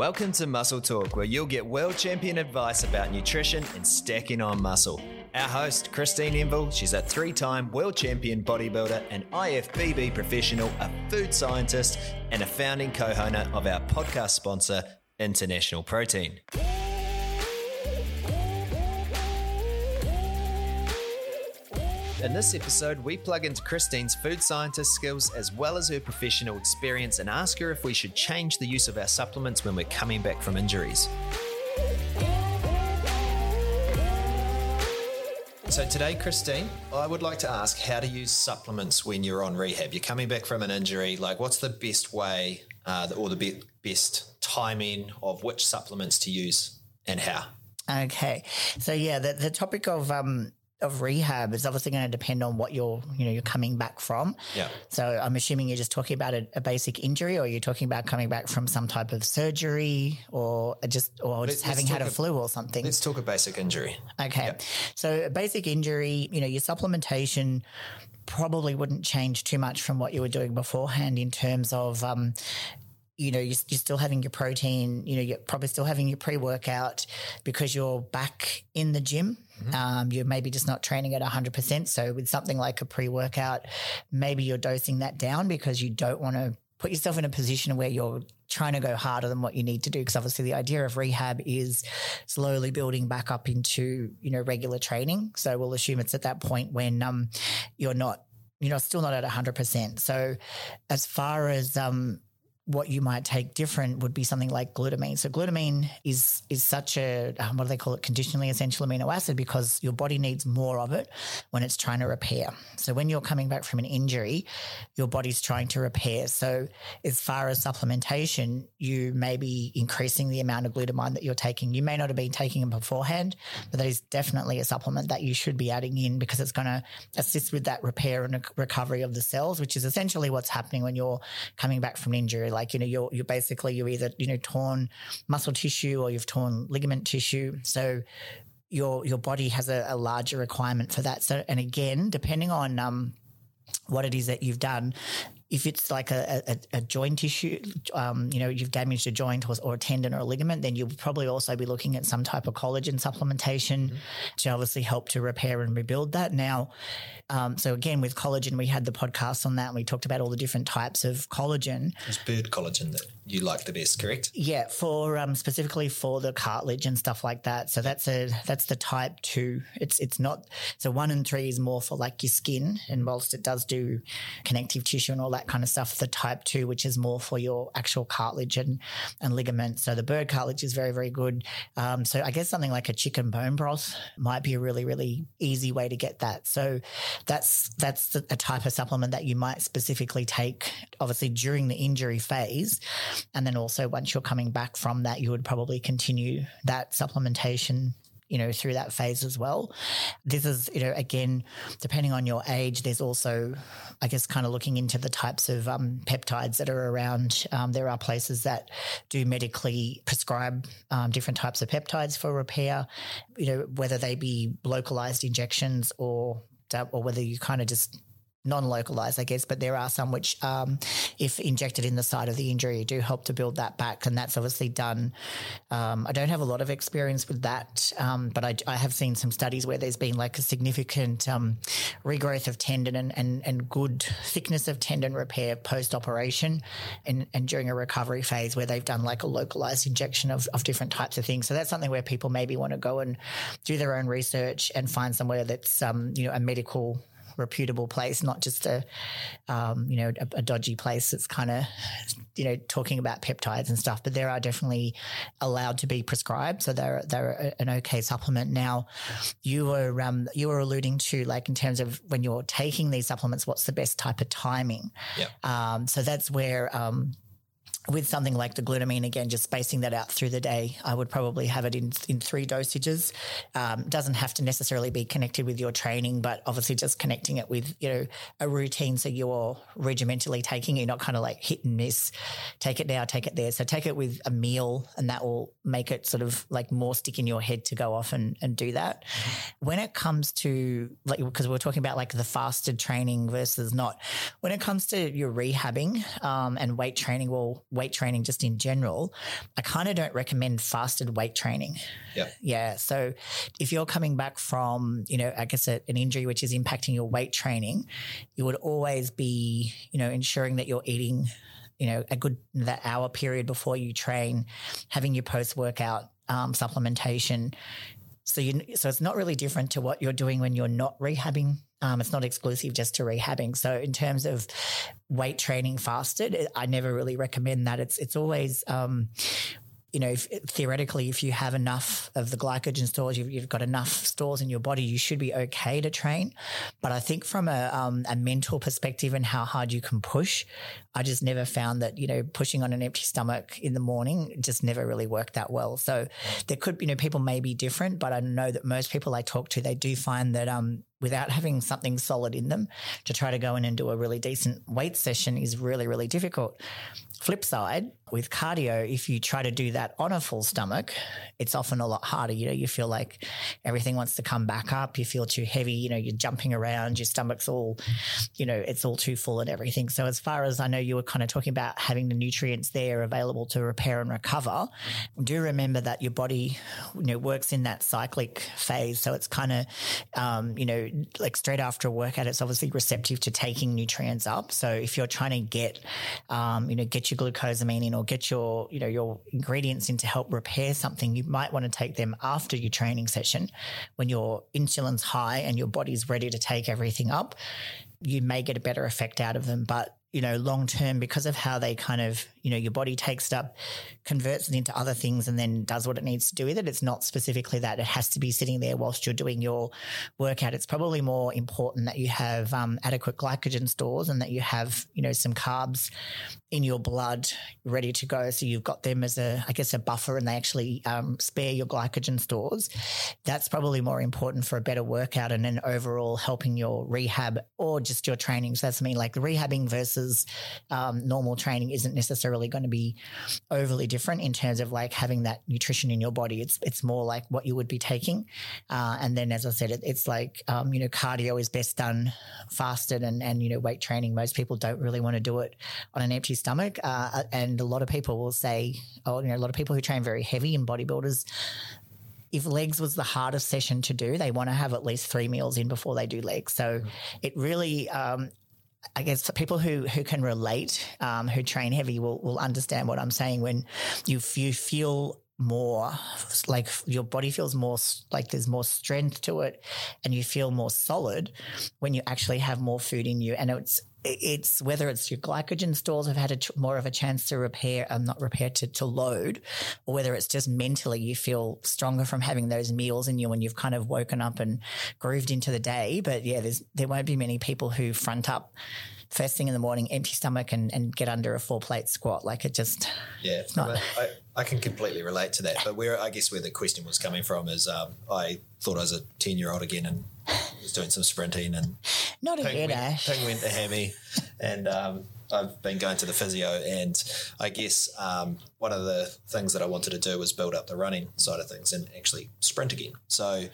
Welcome to Muscle Talk, where you'll get world champion advice about nutrition and stacking on muscle. Our host, Christine Envall, she's a three time world champion bodybuilder, an IFBB professional, a food scientist, and a founding co owner of our podcast sponsor, International Protein. In this episode, we plug into Christine's food scientist skills as well as her professional experience and ask her if we should change the use of our supplements when we're coming back from injuries. So, today, Christine, I would like to ask how to use supplements when you're on rehab. You're coming back from an injury. Like, what's the best way uh, or the be- best timing of which supplements to use and how? Okay. So, yeah, the, the topic of um, of rehab is obviously going to depend on what you're you know you're coming back from. Yeah. So I'm assuming you're just talking about a, a basic injury, or you're talking about coming back from some type of surgery, or just or just Let's having had a a- flu or something. Let's talk a basic injury. Okay. Yep. So a basic injury, you know, your supplementation probably wouldn't change too much from what you were doing beforehand in terms of, um, you know, you're, still having your protein, you know, you're probably still having your pre workout because you're back in the gym. Um, you're maybe just not training at 100%. So, with something like a pre workout, maybe you're dosing that down because you don't want to put yourself in a position where you're trying to go harder than what you need to do. Because obviously the idea of rehab is slowly building back up into you know regular training. So we'll assume it's at that point when um you're not you know still not at 100% so as far as um what you might take different would be something like glutamine. So glutamine is is such a um, what do they call it? Conditionally essential amino acid because your body needs more of it when it's trying to repair. So when you're coming back from an injury, your body's trying to repair. So as far as supplementation, you may be increasing the amount of glutamine that you're taking. You may not have been taking it beforehand, but that is definitely a supplement that you should be adding in because it's going to assist with that repair and recovery of the cells, which is essentially what's happening when you're coming back from an injury. Like, you know, you're, you're basically, you're either, you know, torn muscle tissue or you've torn ligament tissue. So your, your body has a, a larger requirement for that. So, and again, depending on, um, what it is that you've done. If it's like a, a, a joint issue, um, you know, you've damaged a joint or, or a tendon or a ligament, then you'll probably also be looking at some type of collagen supplementation to obviously help to repair and rebuild that. Now, um, so again, with collagen, we had the podcast on that and we talked about all the different types of collagen. It's bird collagen that you like the best, correct? Yeah, for um, specifically for the cartilage and stuff like that. So that's a that's the type two. It's it's not so one and three is more for like your skin, and whilst it does do connective tissue and all that kind of stuff, the type two, which is more for your actual cartilage and and ligaments. So the bird cartilage is very very good. Um, so I guess something like a chicken bone broth might be a really really easy way to get that. So that's that's a type of supplement that you might specifically take, obviously during the injury phase. And then also once you're coming back from that, you would probably continue that supplementation you know through that phase as well. This is you know again depending on your age there's also i guess kind of looking into the types of um, peptides that are around. Um, there are places that do medically prescribe um, different types of peptides for repair you know whether they be localized injections or or whether you kind of just non-localized, I guess, but there are some which, um, if injected in the site of the injury, do help to build that back, and that's obviously done. Um, I don't have a lot of experience with that, um, but I, I, have seen some studies where there's been like a significant um, regrowth of tendon and, and, and good thickness of tendon repair post-operation, and, and during a recovery phase where they've done like a localized injection of, of different types of things. So that's something where people maybe want to go and do their own research and find somewhere that's um, you know a medical reputable place, not just a, um, you know, a, a, dodgy place that's kind of, you know, talking about peptides and stuff. But there are definitely allowed to be prescribed, so they're they're an okay supplement. Now, you were um, you were alluding to like in terms of when you're taking these supplements, what's the best type of timing? Yeah. Um, so that's where. Um, with something like the glutamine, again, just spacing that out through the day, I would probably have it in, in three dosages. Um, doesn't have to necessarily be connected with your training, but obviously just connecting it with, you know, a routine. So you're regimentally taking it, you're not kind of like hit and miss, take it now, take it there. So take it with a meal and that will make it sort of like more stick in your head to go off and, and do that. Mm-hmm. When it comes to like, because we're talking about like the fasted training versus not, when it comes to your rehabbing um, and weight training, well, weight training just in general, I kind of don't recommend fasted weight training. Yeah. Yeah. So if you're coming back from, you know, I guess a, an injury which is impacting your weight training, you would always be, you know, ensuring that you're eating you know, a good that hour period before you train, having your post workout um, supplementation. So you, so it's not really different to what you're doing when you're not rehabbing. Um, it's not exclusive just to rehabbing. So in terms of weight training fasted, I never really recommend that. It's it's always um, you know, if, theoretically, if you have enough of the glycogen stores, you've, you've, got enough stores in your body, you should be okay to train. But I think from a, um, a mental perspective and how hard you can push, I just never found that, you know, pushing on an empty stomach in the morning just never really worked that well. So there could, you know, people may be different, but I know that most people I talk to, they do find that, um, without having something solid in them to try to go in and do a really decent weight session is really, really difficult. Flip side, with cardio, if you try to do that on a full stomach, it's often a lot harder. You know, you feel like everything wants to come back up. You feel too heavy. You know, you're jumping around. Your stomach's all, you know, it's all too full and everything. So, as far as I know, you were kind of talking about having the nutrients there available to repair and recover. Do remember that your body, you know, works in that cyclic phase. So, it's kind of, um, you know, like straight after a workout, it's obviously receptive to taking nutrients up. So, if you're trying to get, um, you know, get your glucosamine in or get your, you know, your ingredients in to help repair something, you might want to take them after your training session when your insulin's high and your body's ready to take everything up. You may get a better effect out of them, but you know, long term because of how they kind of, you know, your body takes it up, converts it into other things and then does what it needs to do with it. It's not specifically that it has to be sitting there whilst you're doing your workout. It's probably more important that you have um, adequate glycogen stores and that you have, you know, some carbs in your blood ready to go. So you've got them as a, I guess, a buffer and they actually um, spare your glycogen stores. That's probably more important for a better workout and then overall helping your rehab or just your training. So that's mean like rehabbing versus um, normal training isn't necessarily going to be overly different in terms of like having that nutrition in your body. It's it's more like what you would be taking. Uh, and then as I said, it, it's like um, you know cardio is best done fasted and and you know weight training. Most people don't really want to do it on an empty stomach. Uh, and a lot of people will say, oh, you know, a lot of people who train very heavy in bodybuilders, if legs was the hardest session to do, they want to have at least three meals in before they do legs. So mm. it really, um, I guess people who who can relate, um, who train heavy, will will understand what I'm saying. When you you feel more like your body feels more like there's more strength to it and you feel more solid when you actually have more food in you and it's it's whether it's your glycogen stores have had a, more of a chance to repair, um, not repair to, to load, or whether it's just mentally you feel stronger from having those meals in you when you've kind of woken up and grooved into the day. But yeah, there's, there won't be many people who front up first thing in the morning, empty stomach, and, and get under a four plate squat. Like it just, yeah, it's not. I, I can completely relate to that. But where I guess where the question was coming from is, um, I thought I was a ten year old again and was doing some sprinting and not a thing went, thing went to hammy, and um, I've been going to the physio, and I guess um, one of the things that I wanted to do was build up the running side of things and actually sprint again. So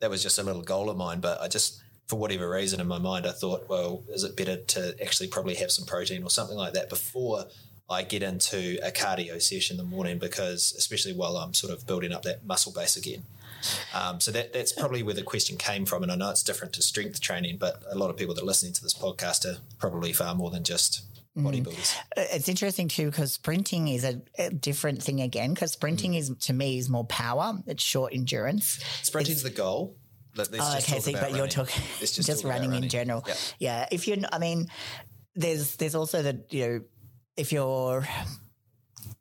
that was just a little goal of mine, but I just for whatever reason in my mind, I thought, well, is it better to actually probably have some protein or something like that before I get into a cardio session in the morning because, especially while I'm sort of building up that muscle base again. Um, so that that's probably where the question came from, and I know it's different to strength training, but a lot of people that are listening to this podcast are probably far more than just mm. bodybuilders. Mm. It's interesting too because sprinting is a, a, different thing again. Because sprinting mm. is to me is more power. It's short endurance. Sprinting is the goal. Let, oh, okay, see, but running. you're talking just, just running, running, in general. Yeah. yeah. If you're, I mean, there's there's also the you know if you're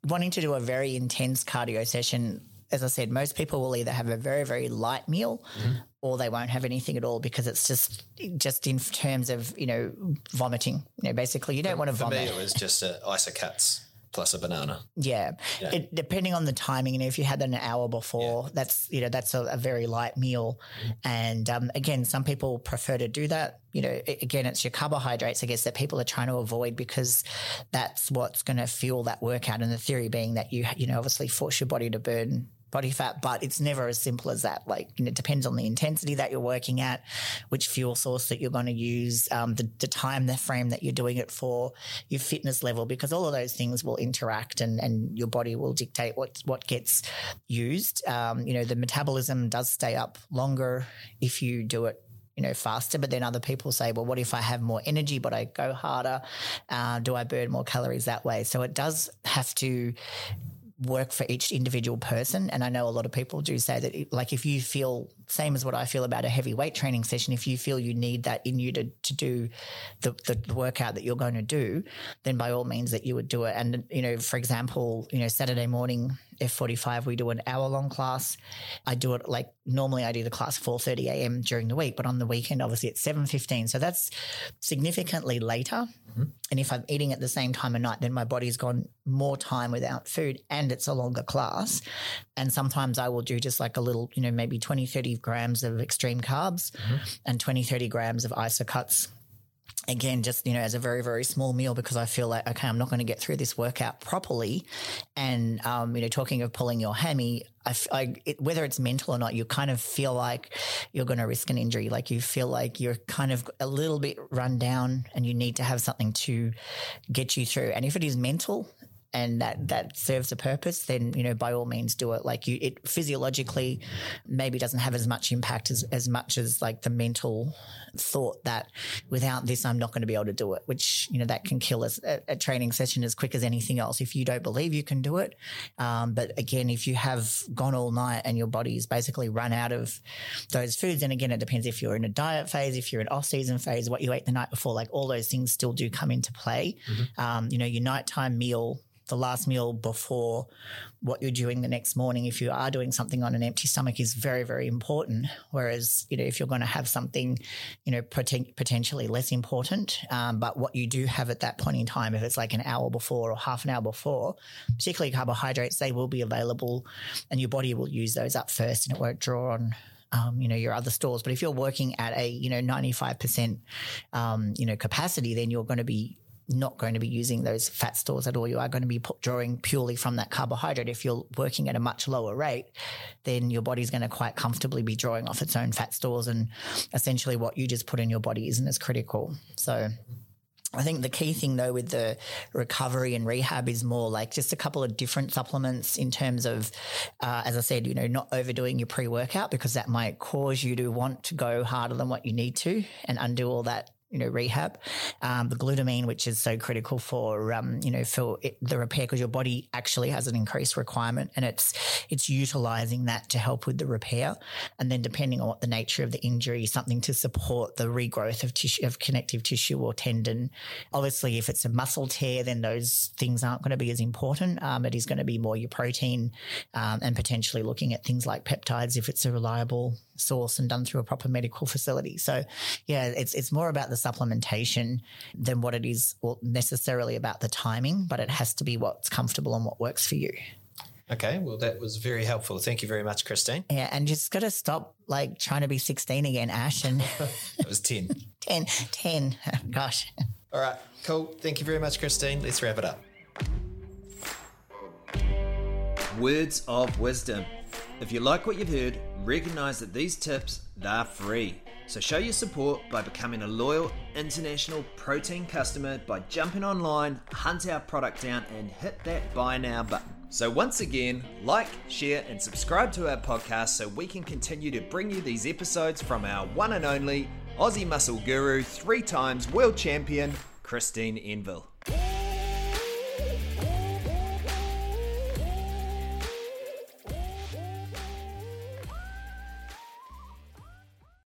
wanting to do a very intense cardio session, as I said, most people will either have a very, very light meal mm-hmm. or they won't have anything at all because it's just just in terms of, you know, vomiting. You know, basically you don't want to vomit. For me it was just a Isocuts plus a banana. Yeah. yeah. It, depending on the timing, you know, if you had that an hour before, yeah. that's, you know, that's a, a very light meal. Mm-hmm. And um, again, some people prefer to do that. You know, again, it's your carbohydrates, I guess, that people are trying to avoid because that's what's going to fuel that workout. And the theory being that you, you know, obviously force your body to burn body fat, but it's never as simple as that. Like, it depends on the intensity that you're working at, which fuel source that you're going to use, um, the, the time, the frame that you're doing it for, your fitness level, because all of those things will interact and, and your body will dictate what, what gets used. Um, you know, the metabolism does stay up longer if you do it you know, faster. But then other people say, well, what if I have more energy, but I go harder? Uh, do I burn more calories that way? So it does have to work for each individual person. And I know a lot of people do say that, like, if you feel same as what I feel about a heavy weight training session, if you feel you need that in you to, to do the, the, workout that you're going to do, then by all means that you would do it. And, you know, for example, you know, Saturday morning, F45, we do an hour long class. I do it like normally I do the class 4.30 a.m. during the week, but on the weekend, obviously it's 7.15. So that's significantly later. Mm-hmm. And if I'm eating at the same time of night, then my body's gone more time without food and it's a longer class. And sometimes I will do just like a little, you know, maybe 20, 30 grams of extreme carbs mm-hmm. and 20, 30 grams of isocuts again, just, you know, as a very, very small meal because I feel like, okay, I'm not going to get through this workout properly. And, um, you know, talking of pulling your hammy, I, I it, whether it's mental or not, you kind of feel like you're going to risk an injury. Like you feel like you're kind of a little bit run down and you need to have something to get you through. And if it is mental, and that that serves a purpose, then you know by all means do it. Like you, it physiologically maybe doesn't have as much impact as as much as like the mental thought that without this I'm not going to be able to do it. Which you know that can kill a, a training session as quick as anything else if you don't believe you can do it. Um, but again, if you have gone all night and your body's basically run out of those foods, and again it depends if you're in a diet phase, if you're in off season phase, what you ate the night before, like all those things still do come into play. Mm-hmm. Um, you know, your nighttime meal the last meal before what you're doing the next morning, if you are doing something on an empty stomach, is very, very important. Whereas, you know, if you're going to have something, you know, poten- potentially less important, um, but what you do have at that point in time, if it's like an hour before or half an hour before, particularly carbohydrates, they will be available and your body will use those up first and it won't draw on um, you know, your other stores. But if you're working at a, you know, 95%, um, you know, capacity, then you're going to be not going to be using those fat stores at all. You are going to be drawing purely from that carbohydrate. If you're working at a much lower rate, then your body's going to quite comfortably be drawing off its own fat stores. And essentially, what you just put in your body isn't as critical. So, I think the key thing though with the recovery and rehab is more like just a couple of different supplements in terms of, uh, as I said, you know, not overdoing your pre workout because that might cause you to want to go harder than what you need to and undo all that you know, rehab. Um, the glutamine, which is so critical for, um, you know, for it, the repair because your body actually has an increased requirement and it's, it's utilizing that to help with the repair. And then depending on what the nature of the injury, something to support the regrowth of tissue, of connective tissue or tendon. Obviously, if it's a muscle tear, then those things aren't going to be as important. Um, it is going to be more your protein um, and potentially looking at things like peptides if it's a reliable source and done through a proper medical facility. So, yeah, it's it's more about the supplementation than what it is or necessarily about the timing, but it has to be what's comfortable and what works for you. Okay, well, that was very helpful. Thank you very much, Christine. Yeah, and just got to stop like trying to be 16 again, Ash. And it was 10. 10, 10. Gosh. All right, cool. Thank you very much, Christine. Let's wrap it up. Words of wisdom. If you like what you've heard, recognize that these tips they're free. So show your support by becoming a loyal international protein customer by jumping online, hunt our product down and hit that buy now button. So once again, like, share and subscribe to our podcast so we can continue to bring you these episodes from our one and only Aussie muscle guru, three times world champion, Christine Envall.